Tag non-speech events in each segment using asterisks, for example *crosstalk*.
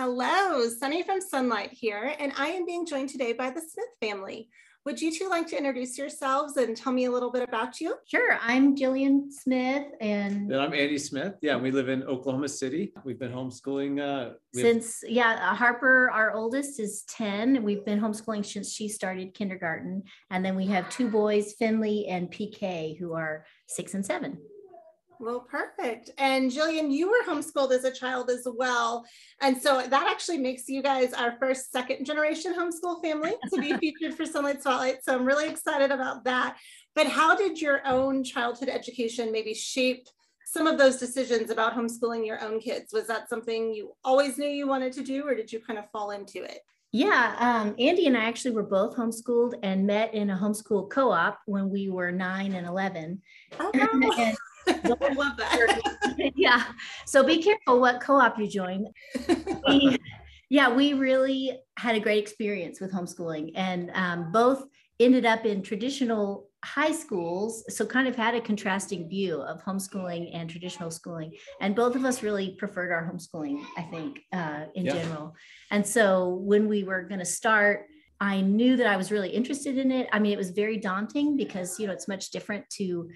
Hello, Sunny from Sonlight here, and I am being joined today by the Smith family. Would you two like to introduce yourselves and tell me a little bit about you? Sure. I'm Jillian Smith, and And I'm Andy Smith. Yeah, we live in Oklahoma City. We've been homeschooling uh, we have- since yeah, uh, Harper, our oldest, is 10. We've been homeschooling since she started kindergarten. And then we have two boys, Finley and PK, who are six and seven. Well, perfect. And Jillian, you were homeschooled as a child as well. And so that actually makes you guys our first second generation homeschool family to be *laughs* featured for Sonlight Spotlight. So I'm really excited about that. But how did your own childhood education maybe shape some of those decisions about homeschooling your own kids? Was that something you always knew you wanted to do, or did you kind of fall into it? Yeah, um, Andy and I actually were both homeschooled and met in a homeschool co op when we were nine and 11. Oh. And I love that. *laughs* yeah. So be careful what co-op you join. We, yeah, we really had a great experience with homeschooling, and um, both ended up in traditional high schools. So kind of had a contrasting view of homeschooling and traditional schooling, and both of us really preferred our homeschooling. I think uh, in Yeah. general. And so when we were going to start. I knew that I was really interested in it. I mean, it was very daunting because, you know, it's much different to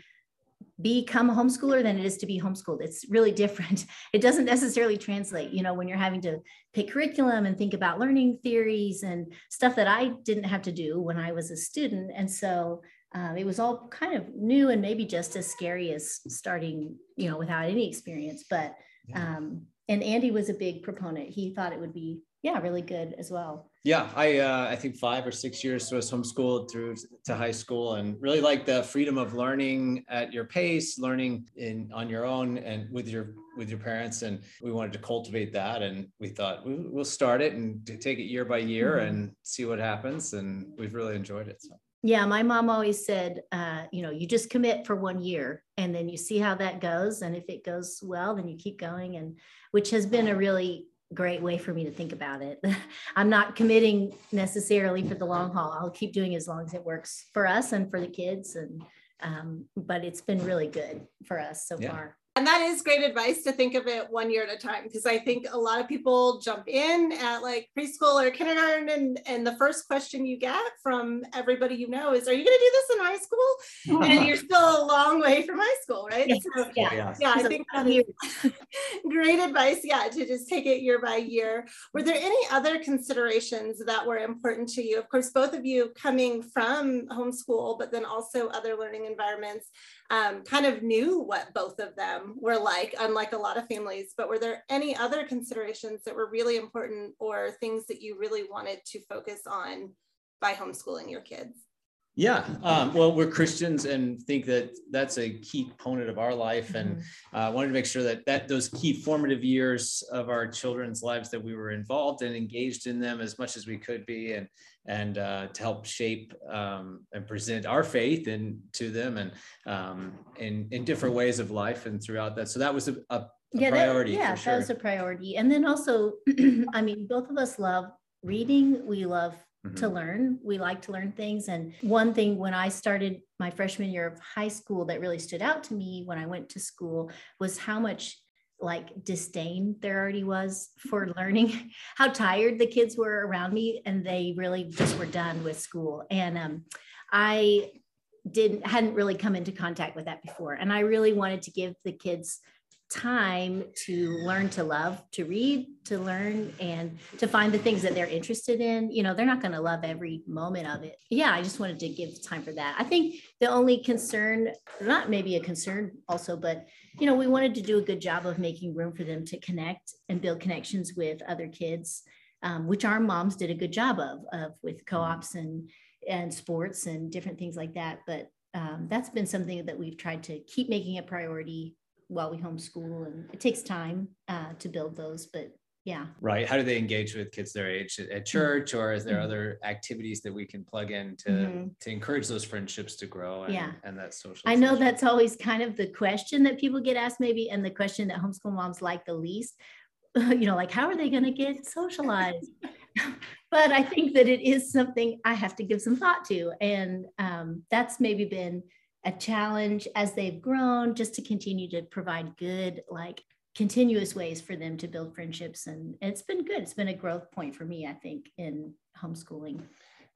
become a homeschooler than it is to be homeschooled. It's really different. *laughs* It doesn't necessarily translate, you know, when you're having to pick curriculum and think about learning theories and stuff that I didn't have to do when I was a student. And so um, it was all kind of new and maybe just as scary as starting, you know, without any experience. But, Yeah. um, and Andy was a big proponent. He thought it would be, yeah, really good as well. Yeah, I uh, I think five or six years was homeschooled through to high school, and really like the freedom of learning at your pace, learning in on your own and with your with your parents. And we wanted to cultivate that, and we thought we, we'll start it and take it year by year Mhm. and see what happens. And we've really enjoyed it. So. Yeah, my mom always said, uh, you know, you just commit for one year and then you see how that goes. And if it goes well, then you keep going. And which has been a really great way for me to think about it. *laughs* I'm not committing necessarily for the long haul. I'll keep doing as long as it works for us and for the kids. And um, but it's been really good for us so Yeah. far. And that is great advice to think of it one year at a time because I think a lot of people jump in at like preschool or kindergarten and, and the first question you get from everybody you know is, Are you going to do this in high school? And you're *laughs* still a long way from high school, right? Yes. So, Yeah. Yeah. yeah, I think lot that of is *laughs* great advice. Yeah, to just take it year by year. Were there any other considerations that were important to you? Of course, both of you coming from homeschool, but then also other learning environments, um, kind of knew what both of them were like, unlike a lot of families. But were there any other considerations that were really important or things that you really wanted to focus on by homeschooling your kids? Yeah, um, well, we're Christians and think that that's a key component of our life, and Mm-hmm. uh, wanted to make sure that that those key formative years of our children's lives that we were involved and engaged in them as much as we could be, and and uh, to help shape um, and present our faith and to them, and um, in in different ways of life and throughout that. So that was a, a, yeah, that- priority yeah, sure. that was a priority. And then also, *clears throat* I mean, both of us love reading. We love to Mhm. learn. We like to learn things. And one thing when I started my freshman year of high school that really stood out to me when I went to school was how much like disdain there already was for learning, *laughs* how tired the kids were around me, and they really just were done with school. And um, I didn't hadn't really come into contact with that before, and I really wanted to give the kids time to learn to love to read to learn and to find the things that they're interested in. You know they're not going to love every moment of it. Yeah i just wanted to give time for that. I think the only concern not maybe a concern also but you know we wanted to do a good job of making room for them to connect and build connections with other kids um, which our moms did a good job of, of with co-ops and and sports and different things like that. But um, that's been something that we've tried to keep making a priority while we homeschool and it takes time uh, to build those but yeah right how do they engage with kids their age at, at church or is there Mhm. other activities that we can plug in to Mhm. to encourage those friendships to grow and, Yeah. and that social I know that's always kind of the question that people get asked, maybe, and the question that homeschool moms like the least. *laughs* You know, like, how are they going to get socialized? *laughs* but I think that it is something I have to give some thought to. And um, that's maybe been a challenge as they've grown, just to continue to provide good, like, continuous ways for them to build friendships. And it's been good. It's been a growth point for me, I think, in homeschooling.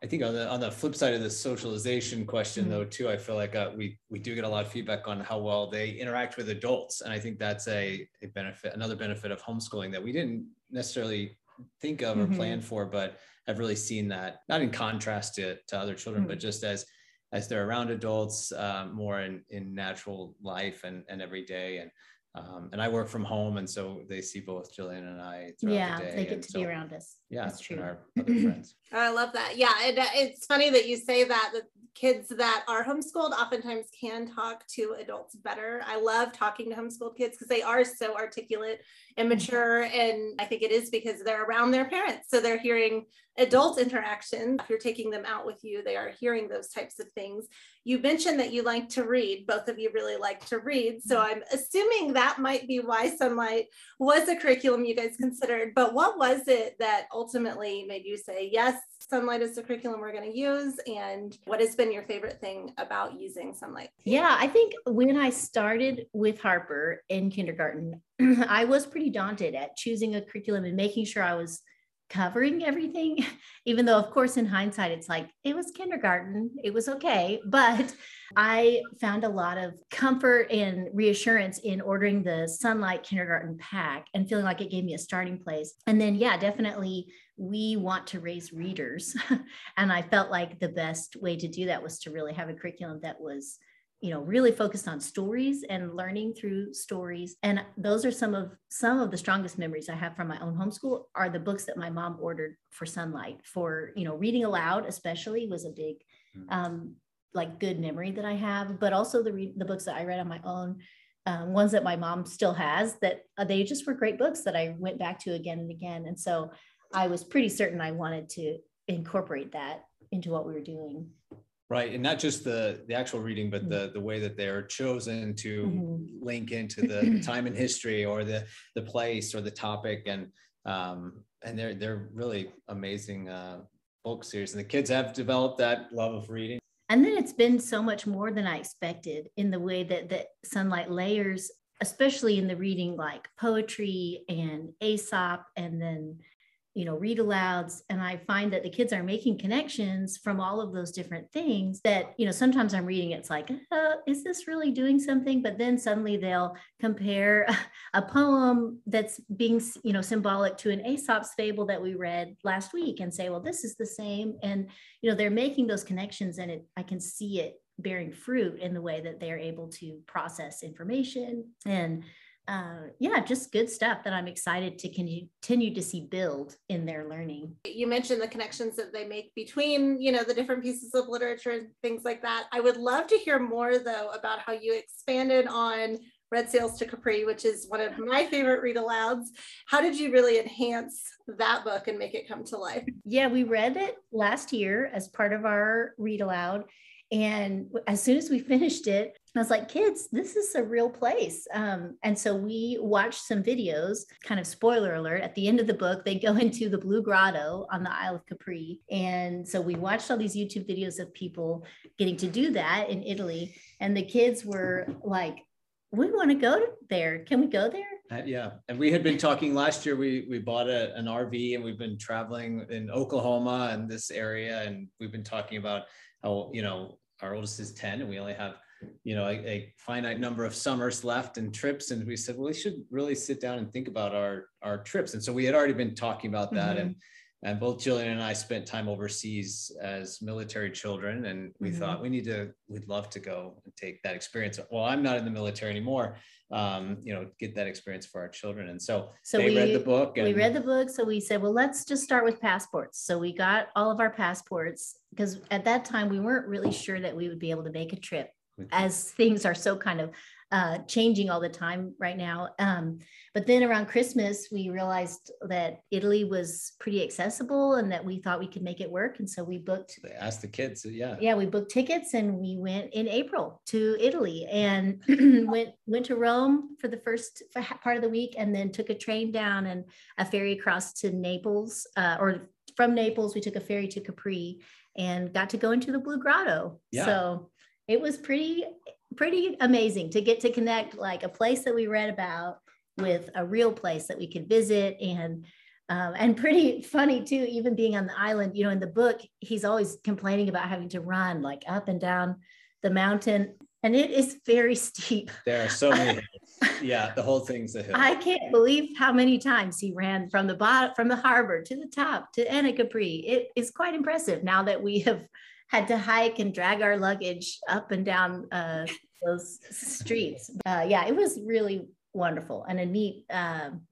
I think on the on the flip side of the socialization question Mhm. though too, I feel like uh, we we do get a lot of feedback on how well they interact with adults, and I think that's a, a benefit, another benefit of homeschooling that we didn't necessarily think of or Mhm. plan for, but I've really seen that not in contrast to, to other children, Mhm. but just as as they're around adults um, more in in natural life and and every day and. Um, and I work from home, and so they see both Jillian and I throughout Yeah, the day. Yeah, they get and to so, be around us. Yeah, That's and true. our other *laughs* friends. I love that. Yeah, it, it's funny that you say that. The kids that are homeschooled oftentimes can talk to adults better. I love talking to homeschooled kids because they are so articulate and mature, and I think it is because they're around their parents, so they're hearing adult interaction. If you're taking them out with you, they are hearing those types of things. You mentioned that you like to read. Both of you really like to read, so I'm assuming that might be why Sonlight was a curriculum you guys considered. But what was it that ultimately made you say, yes, Sonlight is the curriculum we're going to use? And what has been your favorite thing about using Sonlight? Yeah, I think when I started with Harper in kindergarten, *clears throat* I was pretty daunted at choosing a curriculum and making sure I was covering everything. *laughs* Even though, of course, in hindsight, it's like it was kindergarten, it was okay. *laughs* But I found a lot of comfort and reassurance in ordering the Sonlight Kindergarten pack and feeling like it gave me a starting place. And then, yeah, definitely we want to raise readers. *laughs* and I felt like the best way to do that was to really have a curriculum that was you know really focused on stories and learning through stories. And those are some of some of the strongest memories i have from my own homeschool are the books that my mom ordered for sonlight for you know reading aloud especially was a big Mhm. um like good memory that i have but also the re- the books that i read on my own um, ones that my mom still has that uh, they just were great books that i went back to again and again. And so i was pretty certain i wanted to incorporate that into what we were doing Right, and not just the the actual reading, but the the way that they're chosen to Mhm. link into the, the *clears throat* time in history or the the place or the topic, and um, and they're they're really amazing uh, book series, and the kids have developed that love of reading. And then it's been so much more than I expected in the way that that sonlight layers, especially in the reading like poetry and Aesop and then you know read alouds and i find that the kids are making connections from all of those different things that you know sometimes i'm reading it's like uh, is this really doing something? But then suddenly they'll compare *laughs* a poem that's being you know symbolic to an aesop's fable that we read last week and say well this is the same and you know they're making those connections and it i can see it bearing fruit in the way that they're able to process information and uh, yeah, just good stuff that I'm excited to continue to see build in their learning. You mentioned the connections that they make between, you know, the different pieces of literature and things like that. I would love to hear more though about how you expanded on Red Sails to Capri, which is one of my favorite read alouds. How did you really enhance that book and make it come to life? Yeah, we read it last year as part of our read aloud. And as soon as we finished it, I was like, kids, this is a real place. Um, and so we watched some videos, kind of spoiler alert. At the end of the book, they go *laughs* into the Blue Grotto on the Isle of Capri. And so we watched all these YouTube videos of people getting to do that in Italy. And the kids were like, we want to go there. Can we go there? Uh, yeah, and we had been talking last year. We we bought a, an RV and we've been traveling in Oklahoma and this area, and we've been talking about how you know our oldest is ten, and we only have you know a, a finite number of summers left and trips, and we said, well, we should really sit down and think about our our trips. And so we had already been talking about that, and and both Jillian and I spent time overseas as military children, and we Mhm. thought we need to, we'd love to go and take that experience. Well, I'm not in the military anymore, um, you know, get that experience for our children. And so, So they we read the book. And we read the book so we said well let's just start with passports so we got all of our passports because at that time we weren't really sure that we would be able to make a trip as things are so kind of uh, changing all the time right now. Um, but then around Christmas, we realized that Italy was pretty accessible and that we thought we could make it work. And so we booked. They asked the kids, yeah. Yeah, we booked tickets and we went in April to Italy and *clears throat* went went to Rome for the first part of the week, and then took a train down and a ferry across to Naples, uh, or from Naples we took a ferry to Capri and got to go into the Blue Grotto. Yeah. So it was pretty pretty amazing to get to connect like a place that we read about with a real place that we could visit. And um, and pretty *laughs* funny too even being on the island you know in the book he's always complaining about having to run like up and down the mountain. And it is very *laughs* steep. There are so many. *laughs* Yeah the whole thing's a hill. I can't believe how many times he ran from the bottom from the harbor to the top to Anacapri. it is quite impressive now that we have had to hike and drag our luggage up and down uh, those streets. Uh, yeah, it was really wonderful and a neat, um,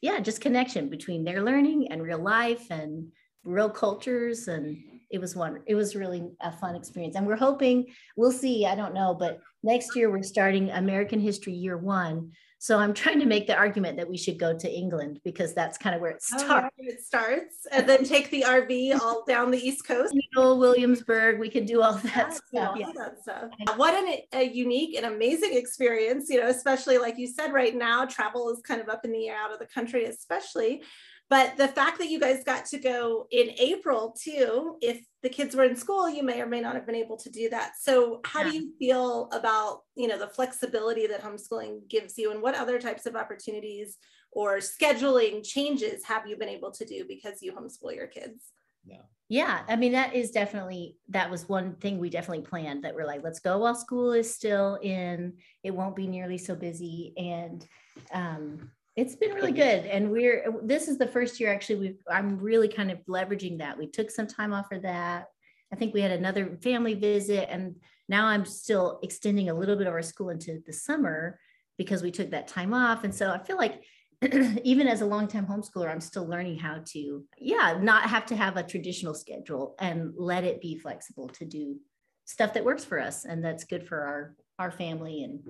yeah, just connection between their learning and real life and real cultures. And it was one, it was really a fun experience. And we're hoping, we'll see, I don't know, but next year we're starting American History Year One so I'm trying to make the argument that we should go to England because that's kind of where it starts. Oh, yeah, it starts, and then take the RV all down the East Coast. *laughs* Williamsburg, we could do all that that's stuff. Yeah. that stuff. What an, a unique and amazing experience, you know, especially like you said, right now, travel is kind of up in the air out of the country, especially. But the fact that you guys got to go in April too, if the kids were in school, you may or may not have been able to do that. So how yeah. do you feel about, you know, the flexibility that homeschooling gives you and what other types of opportunities or scheduling changes have you been able to do because you homeschool your kids? Yeah. Yeah, I mean that is definitely that was one thing we definitely planned that we're like let's go while school is still in it won't be nearly so busy and um it's been really good. And we're, uh, this is the first year actually, we've, I'm really kind of leveraging that. We took some time off for that. I think we had another family visit and now I'm still extending a little bit of our school into the summer because we took that time off. And so I feel like *clears throat* even as a longtime homeschooler, I'm still learning how to, yeah, not have to have a traditional schedule and let it be flexible to do stuff that works for us and that's good for our our family and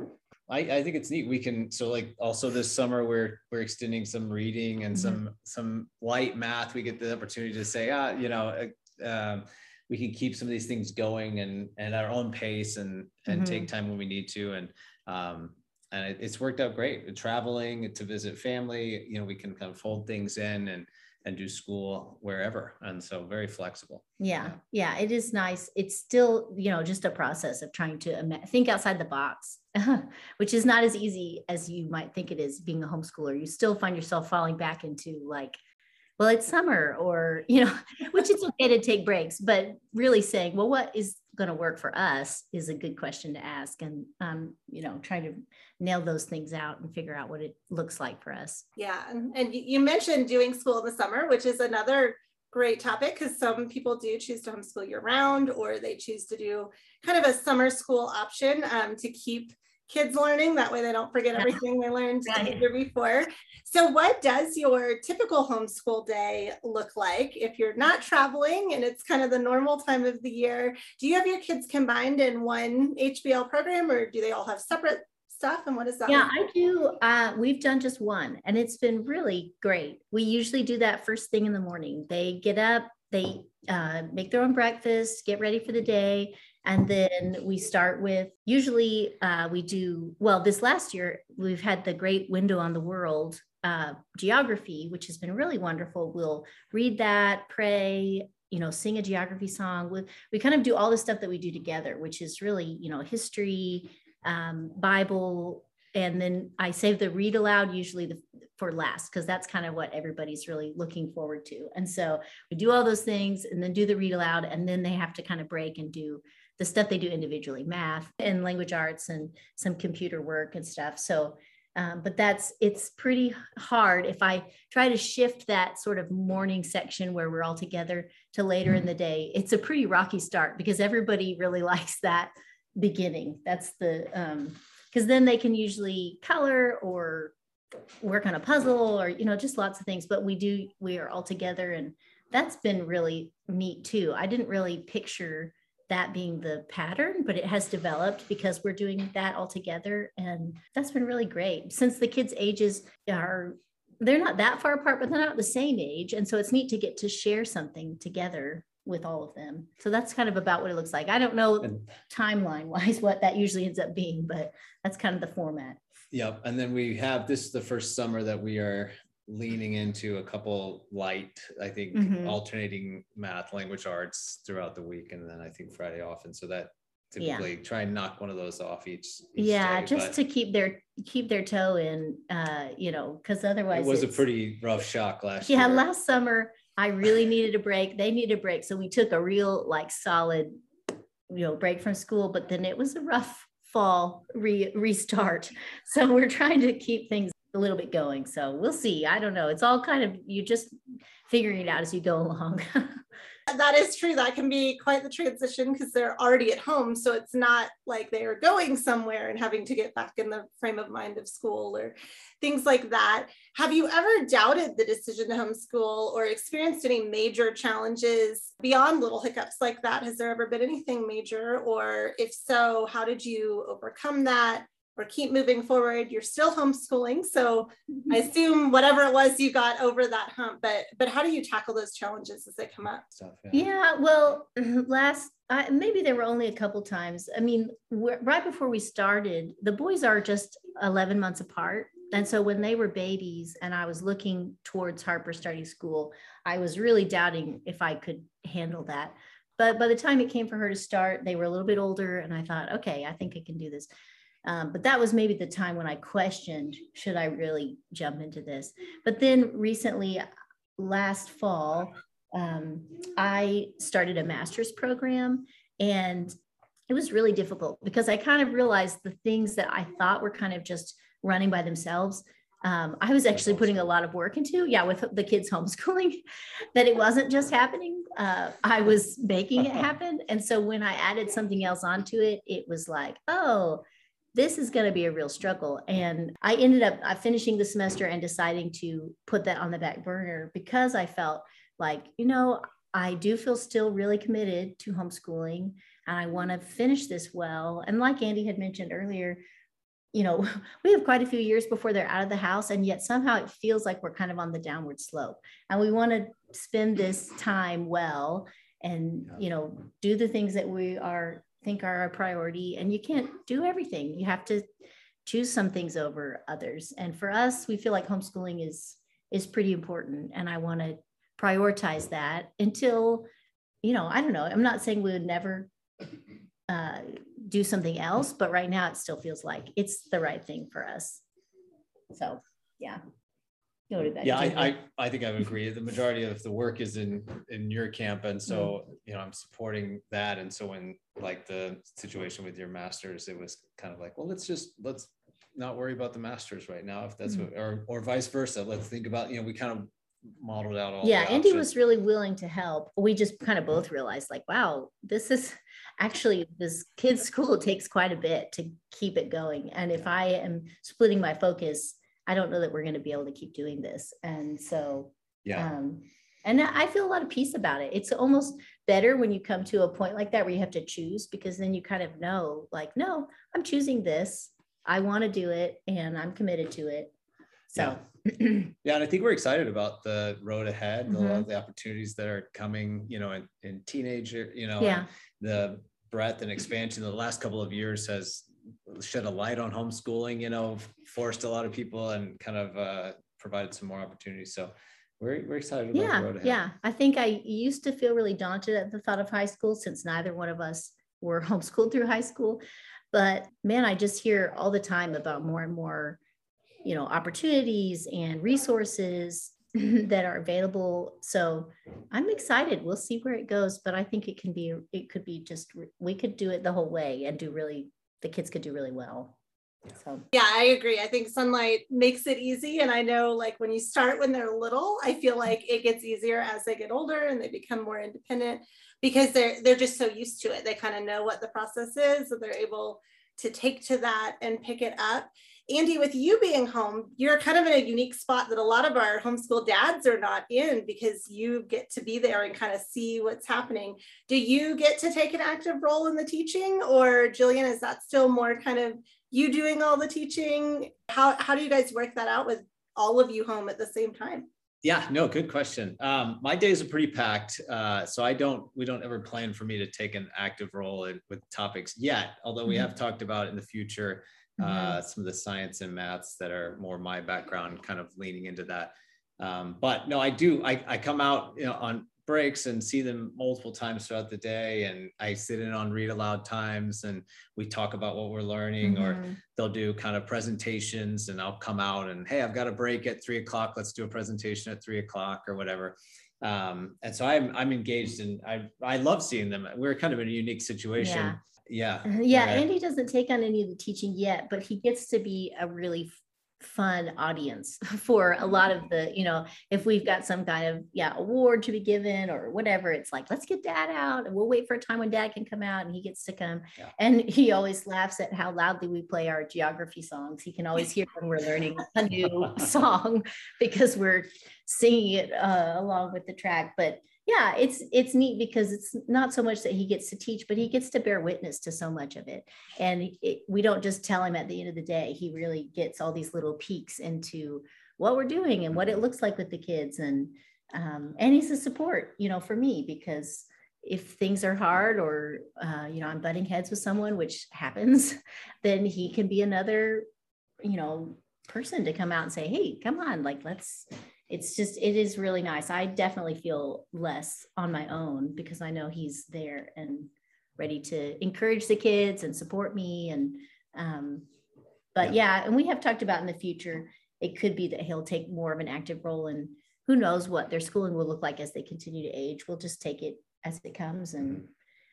I, I think it's neat. We can so like also this summer we're we're extending some reading and mm-hmm. some some light math. We get the opportunity to say, ah, you know, uh, um, we can keep some of these things going and and at our own pace and and mm-hmm. take time when we need to. And um, and it, it's worked out great. Traveling to visit family, you know, we can kind of fold things in and and do school wherever and so very flexible. Yeah yeah. it is nice. It's still you know just a process of trying to think outside the box *laughs* which is not as easy as you might think it is being a homeschooler. You still find yourself falling back into like well it's summer or you know *laughs* which is okay to take breaks but really saying well what is going to work for us is a good question to ask and um, you know trying to nail those things out and figure out what it looks like for us. Yeah and you mentioned doing school in the summer which is another great topic because some people do choose to homeschool year round or they choose to do kind of a summer school option um, to keep kids learning. That way they don't forget everything they learned right. the year before. So what does your typical homeschool day look like if you're not traveling and it's kind of the normal time of the year? Do you have your kids combined in one HBL program or do they all have separate stuff and what is that yeah i do uh, we've done just one and it's been really great we usually do that first thing in the morning they get up they uh, make their own breakfast get ready for the day and then we start with usually uh, we do, well, this last year, we've had the great window on the world uh, geography, which has been really wonderful. We'll read that, pray, you know, sing a geography song. We, we kind of do all the stuff that we do together, which is really, you know, history, um, Bible, and then I save the read aloud usually the, for last because that's kind of what everybody's really looking forward to. And so we do all those things and then do the read aloud, and then they have to kind of break and do the stuff they do individually, math and language arts and some computer work and stuff. So, um, but that's it's pretty hard if I try to shift that sort of morning section where we're all together to later in the day. It's a pretty rocky start because everybody really *laughs* likes that beginning. That's the because um, then they can usually color or work on a puzzle or you know just lots of things. But we do we are all together and that's been really neat too. I didn't really picture that being the pattern, but it has developed because we're doing that all together. And that's been really great. Since the kids' ages are, they're not that far apart, but they're not the same age. And so it's neat to get to share something together with all of them. So that's kind of about what it looks like. I don't know and, timeline wise what that usually ends up being, but that's kind of the format. Yep. And then we have this is the first summer that we are leaning into a couple light, I think mm-hmm. alternating math, language arts throughout the week. And then I think Friday off. And so that typically yeah. try and knock one of those off each, each yeah day, just to keep their keep their toe in uh you know because otherwise it was a pretty rough shock last yeah, year last summer I really needed a break. They needed a break. So we took a real, like, solid, you know, break from school, but then it was a rough fall re- restart. *laughs* So we're trying to keep things a little bit going. So we'll see. I don't know. It's all kind of, you just figuring it out as you go along. *laughs* that is true. That can be quite the transition because they're already at home. So it's not like they are going somewhere and having to get back in the frame of mind of school or things like that. Have you ever doubted the decision to homeschool or experienced any major challenges beyond little hiccups like that? Has there ever been anything major? Or if so, how did you overcome that? Or keep moving forward you're still homeschooling so i mm-hmm. assume whatever it was you got over that hump but but how do you tackle those challenges as they come up Stuff, yeah. yeah. well *laughs* last uh, maybe there were only a couple times i mean right before we started the boys are just 11 months apart and so when they were babies and i was looking towards harper starting school i was really doubting if i could handle that but by the time it came for her to start they were a little bit older and i thought okay i think i can do this um, but that was maybe the time when I questioned, should I really jump into this? But then recently, last fall, um, I started a master's program and it was really difficult because I kind of realized the things that I thought were kind of just running by themselves. Um, I was actually putting a lot of work into, yeah, with the kids homeschooling, *laughs* that it wasn't just happening. Uh, I was making it *laughs* happen. And so when I added something else onto it, it was like, oh, this is going to be a real struggle. And I ended up finishing the semester and deciding to put that on the back burner because I felt like, you know, I do feel still really committed to homeschooling and I want to finish this well. And like Andy had mentioned earlier, you know, *laughs* we have quite a few years before they're out of the house, and yet somehow it feels like we're kind of on the downward slope. And we want to spend this time well and, you know, do the things that we are think are a priority and you can't do everything you have to choose some things over others and for us we feel like homeschooling is is pretty important and i want to prioritize that until you know i don't know i'm not saying we would never uh, do something else but right now it still feels like it's the right thing for us so yeah yeah, I, I, I think I would agree. The majority of the work is in in your camp, and so mm-hmm. you know I'm supporting that. And so when like the situation with your masters, it was kind of like, well, let's just let's not worry about the masters right now, if that's mm-hmm. what, or or vice versa. Let's think about you know we kind of modeled out all. Yeah, Andy was really willing to help. We just kind of both realized like, wow, this is *laughs* actually this kids' school takes quite a bit to keep it going, and if I am splitting my focus I don't know that we're going to be able to keep doing this. And so, yeah. Um, and I feel a lot of peace about it. It's almost better when you come to a point like that where you have to choose because then you kind of know, like, no, I'm choosing this. I want to do it and I'm committed to it. So, yeah. *clears throat* yeah. And I think we're excited about the road ahead, mm-hmm. the opportunities that are coming, you know, in, in teenager, you know, yeah. the breadth and expansion the last couple of years has shed a light on homeschooling, you know, forced a lot of people and kind of uh, provided some more opportunities. So we're, we're excited yeah, Yeah. I think I used to feel really daunted at the thought of high school since neither one of us were *laughs* homeschooled through high school. But man, I just hear all the time about more and more, you know, opportunities and resources *laughs* that are available. So I'm excited. We'll see where it goes, but I think it can be, it could be just, we could do it the whole way and do really the kids could do really well. So yeah, I agree. I think sonlight makes it easy. And I know like when you start when they're little, I feel like it gets easier as they get older and they become more independent because they're they're just so used to it. They kind of know what the process is, so they're able to take to that and pick it up. Andy, with you being home, you're kind of in a unique spot that a lot of our homeschool dads are not in because you get to be there and kind of see what's happening. Do you get to take an active role in the teaching, or Jillian, is that still more kind of you doing all the teaching? How, how do you guys work that out with all of you home at the same time? Yeah, no, good question. Um, my days are pretty packed, uh, so I don't. We don't ever plan for me to take an active role in, with topics yet. Although we mm-hmm. have talked about in the future uh, mm-hmm. some of the science and maths that are more my background, kind of leaning into that. Um, but no, I do. I, I come out you know, on breaks and see them multiple times throughout the day and i sit in on read aloud times and we talk about what we're learning mm-hmm. or they'll do kind of presentations and i'll come out and hey i've got a break at three o'clock. Let's do a presentation at three o'clock or whatever. Um, and so i'm i'm engaged and i i love seeing them. We're kind of in a unique situation. Yeah. Yeah. *laughs* Yeah uh, andy doesn't take on any of the teaching yet but he gets to be a really fun audience *laughs* for a lot of the you know if we've got some kind of yeah award to be given or whatever it's like let's get dad out and we'll wait for a time when dad can come out and he gets to come. Yeah. and he always laughs at how loudly we play our geography songs. He can always hear when we're learning a new *laughs* song because we're singing it uh, along with the track. But yeah it's it's neat because it's not so much that he gets to teach but he gets to bear witness to so much of it. And it, we don't just tell him at the end of the day he really gets all these little peeks into what we're doing and what it looks like with the kids. And um, and he's a support you know for me because if things are hard or uh, you know i'm butting heads with someone which happens *laughs* then he can be another you know person to come out and say hey come on like let's it's just it is really nice i definitely feel less on my own because i know he's there and ready to encourage the kids and support me and um, but yeah. yeah and we have talked about in the future it could be that he'll take more of an active role and who knows what their schooling will look like as they continue to age we'll just take it as it comes and mm-hmm.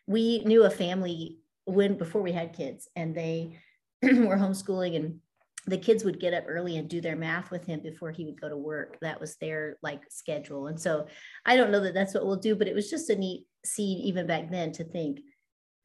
we knew a family when before we had kids and they *clears throat* were homeschooling and the kids would get up early and do their math with him before he would go to work. That was their like schedule. And so i don't know that that's what we'll do but it was just a neat seed even back then to think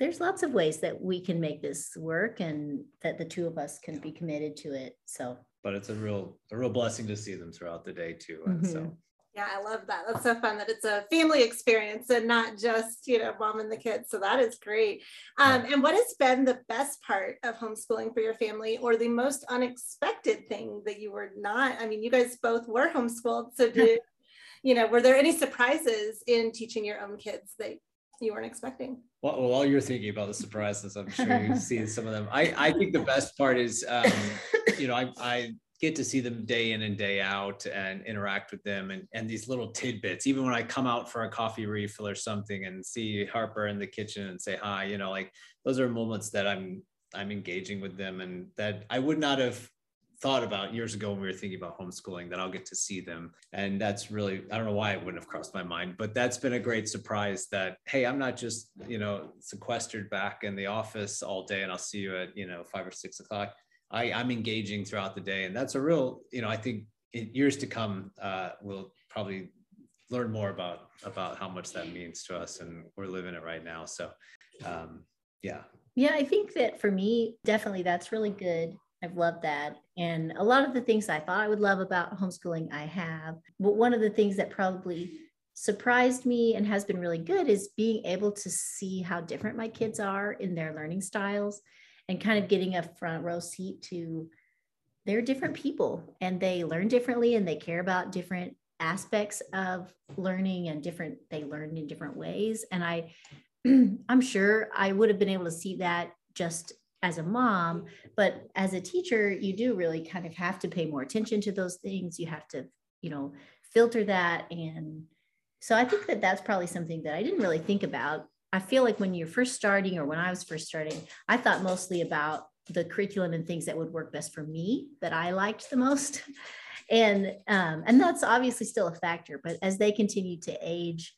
there's lots of ways that we can make this work and that the two of us can be committed to it. So but it's a real a real blessing to see them throughout the day too. And mm-hmm. so yeah, I love that. That's so fun that it's a family experience and not just, you know, mom and the kids. So that is great. Um, and what has been the best part of homeschooling for your family or the most unexpected thing that you were not? I mean, you guys both were homeschooled. So did, *laughs* you know, were there any surprises in teaching your own kids that you weren't expecting? Well, while you're thinking about the surprises, I'm sure you see some of them. I, I think the best part is, um, you know, I, I get to see them day in and day out and interact with them and, and these little tidbits even when i come out for a coffee refill or something and see harper in the kitchen and say hi you know like those are moments that i'm i'm engaging with them and that i would not have thought about years ago when we were thinking about homeschooling that I'll get to see them. And that's really, I don't know why it wouldn't have crossed my mind, but that's been a great surprise that, hey, I'm not just, you know, sequestered back in the office all day and I'll see you at, you know, five or six o'clock. I, I'm engaging throughout the day. And that's a real, you know, I think in years to come, uh, we'll probably learn more about about how much that means to us and we're living it right now. So um yeah. Yeah i think that for me definitely that's really good. I've loved that. And a lot of the things i thought i would love about homeschooling i have. But one of the things that probably surprised me and has been really good is being able to see how different my kids are in their learning styles and kind of getting a front row seat to they're different people and they learn differently and they care about different aspects of learning and different they learn in different ways. And i *clears throat* i'm sure i would have been able to see that just as a mom but as a teacher you do really kind of have to pay more attention to those things. You have to you know filter that. And so i think that that's probably something that i didn't really think about I feel like when you're first starting or when I was first starting, I thought mostly about the curriculum and things that would work best for me that I liked the most. *laughs* And um, and that's obviously still a factor, but as they continue to age,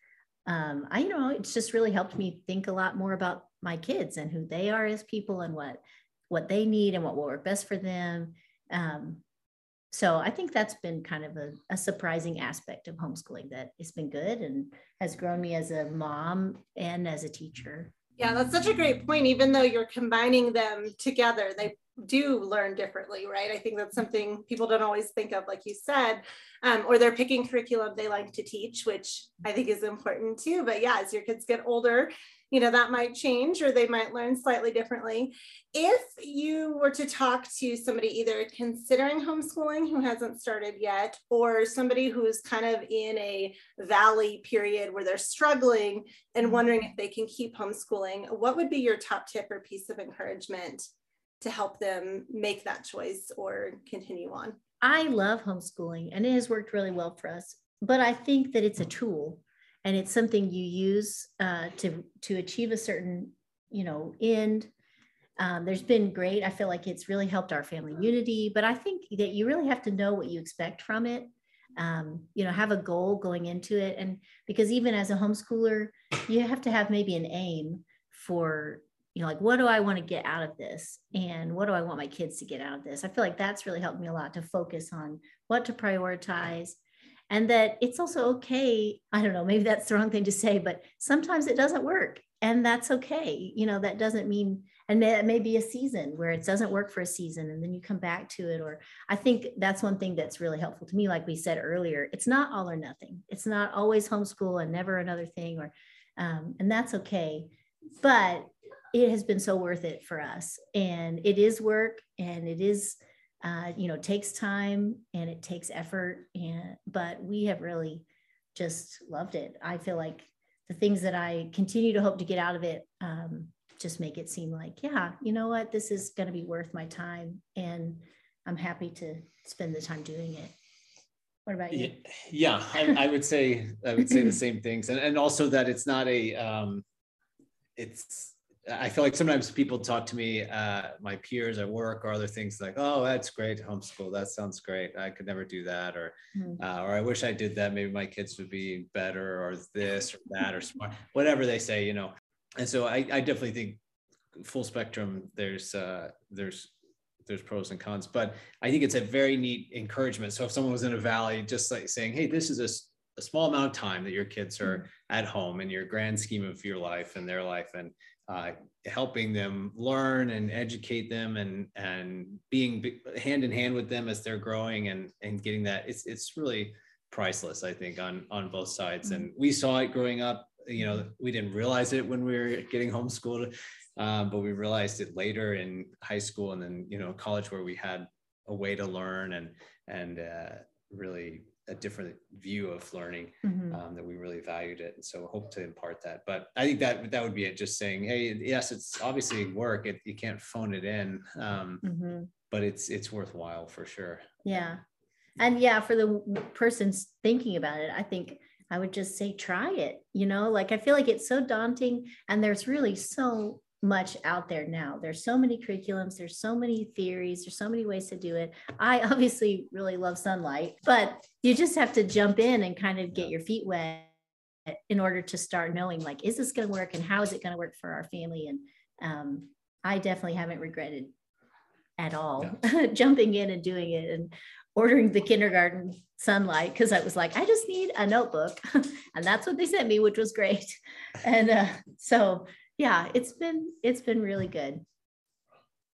um, I you know it's just really helped me think a lot more about my kids and who they are as people and what what they need and what will work best for them. Um, so I think that's been kind of a, a, surprising aspect of homeschooling that it's been good and has grown me as a mom and as a teacher. Yeah, that's such a great point. Even though you're combining them together, they do learn differently, right? I think that's something people don't always think of, like you said, um, or they're picking curriculum they like to teach, which I think is important too. But yeah, as your kids get older, you know, that might change or they might learn slightly differently. If you were to talk to somebody either considering homeschooling who hasn't started yet, or somebody who's kind of in a valley period where they're struggling and mm-hmm. wondering if they can keep homeschooling, what would be your top tip or piece of encouragement to help them make that choice or continue on? I love homeschooling and it has worked really well for us, but I think that it's a tool and it's something you use uh, to to achieve a certain you know end. Um, there's been great. I feel like it's really helped our family unity, but I think that you really have to know what you expect from it. Um, you know, have a goal going into it, and because even as a homeschooler, you have to have maybe an aim for you know, like what do I want to get out of this? And what do I want my kids to get out of this? I feel like that's really helped me a lot to focus on what to prioritize. And that it's also okay. I don't know, maybe that's the wrong thing to say, but sometimes it doesn't work. And that's okay. You know, that doesn't mean, and it may be a season where it doesn't work for a season and then you come back to it. Or I think that's one thing that's really helpful to me. Like we said earlier, it's not all or nothing. It's not always homeschool and never another thing, or, um, and that's okay. But it has been so worth it for us and it is work and it is uh, you know takes time and it takes effort and but we have really just loved it. I feel like the things that i continue to hope to get out of it um, just make it seem like yeah you know what? This is going to be worth my time and i'm happy to spend the time doing it. What about you? Yeah, I, I, would say i would say the *laughs* same things. And, and also that it's not a um, it's I feel like sometimes people talk to me, uh, my peers at work or other things like, "Oh, that's great, homeschool. That sounds great. I could never do that," or, mm-hmm. uh, "Or I wish I did that. Maybe my kids would be better, or this or that, or smart, whatever they say, you know." And so I, I definitely think full spectrum. There's uh, there's there's pros and cons, but I think it's a very neat encouragement. So if someone was in a valley, just like saying, "Hey, this is a a small amount of time that your kids are mm-hmm. at home in your grand scheme of your life and their life and uh, helping them learn and educate them and and being hand in hand with them as they're growing and and getting that it's it's really priceless i think on on both sides and mm-hmm. we saw it growing up you know we didn't realize it when we were getting homeschooled um, but we realized it later in high school and then you know college where we had a way to learn and and uh, really a different view of learning mm-hmm. um, that we really valued it. And so hope to impart that. But i think that that would be it just saying hey yes it's obviously work. It, you can't phone it in um, mm-hmm. but it's it's worthwhile for sure. Yeah. And yeah for the persons thinking about it i think i would just say try it you know? Like i feel like it's so daunting and there's really so much out there now. There's so many curriculums, there's so many theories, there's so many ways to do it. I *laughs* obviously really love sonlight, but you just have to jump in and kind of get your feet wet in order to start knowing like is this going to work and how is it going to work for our family and um, I definitely haven't regretted at all yeah. *laughs* jumping in and doing it and ordering the kindergarten sonlight because I was like, I just need a notebook. *laughs* and that's what they sent me, which was great. And uh, so yeah, it's been it's been really good.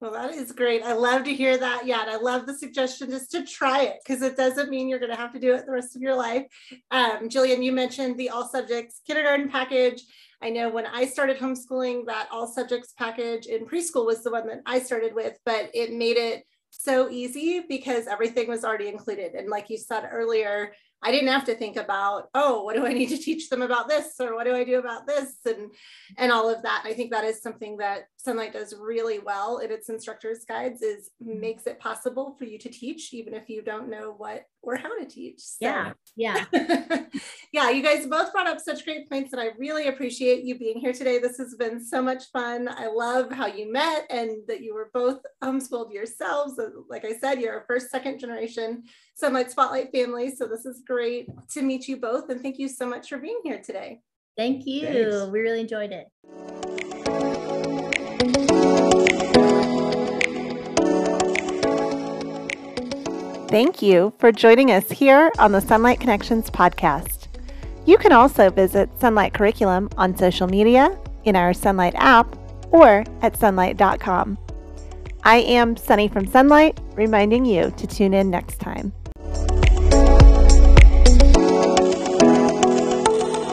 Well, that is great. I love to hear that. Yeah, and I love the suggestion just to try it because it doesn't mean you're going to have to do it the rest of your life. Um, Jillian, you mentioned the all subjects kindergarten package. I know when I started homeschooling, that all subjects package in preschool was the one that I started with, but it made it so easy because everything was already included. And like you said earlier, I didn't have to think about, oh, what do I need to teach them about this or what do I do about this and and all of that. I think that is something that Sonlight does really well in its instructors guides is mm-hmm. makes it possible for you to teach even if you don't know what or how to teach. So, yeah. Yeah. *laughs* yeah, you guys both brought up such great points and I really appreciate you being here today. This has been so much fun. I love how you met and that you were both homeschooled yourselves. Like I said, you're a first, second generation Sonlight Spotlight family. So this is great to meet you both. And thank you so much for being here today. Thank you. Thanks. We really enjoyed it. Thank you for joining us here on the Sonlight Connections podcast. You can also visit Sonlight Curriculum on social media, in our Sonlight app or at sonlight.com. I am Sunny from Sonlight, reminding you to tune in next time.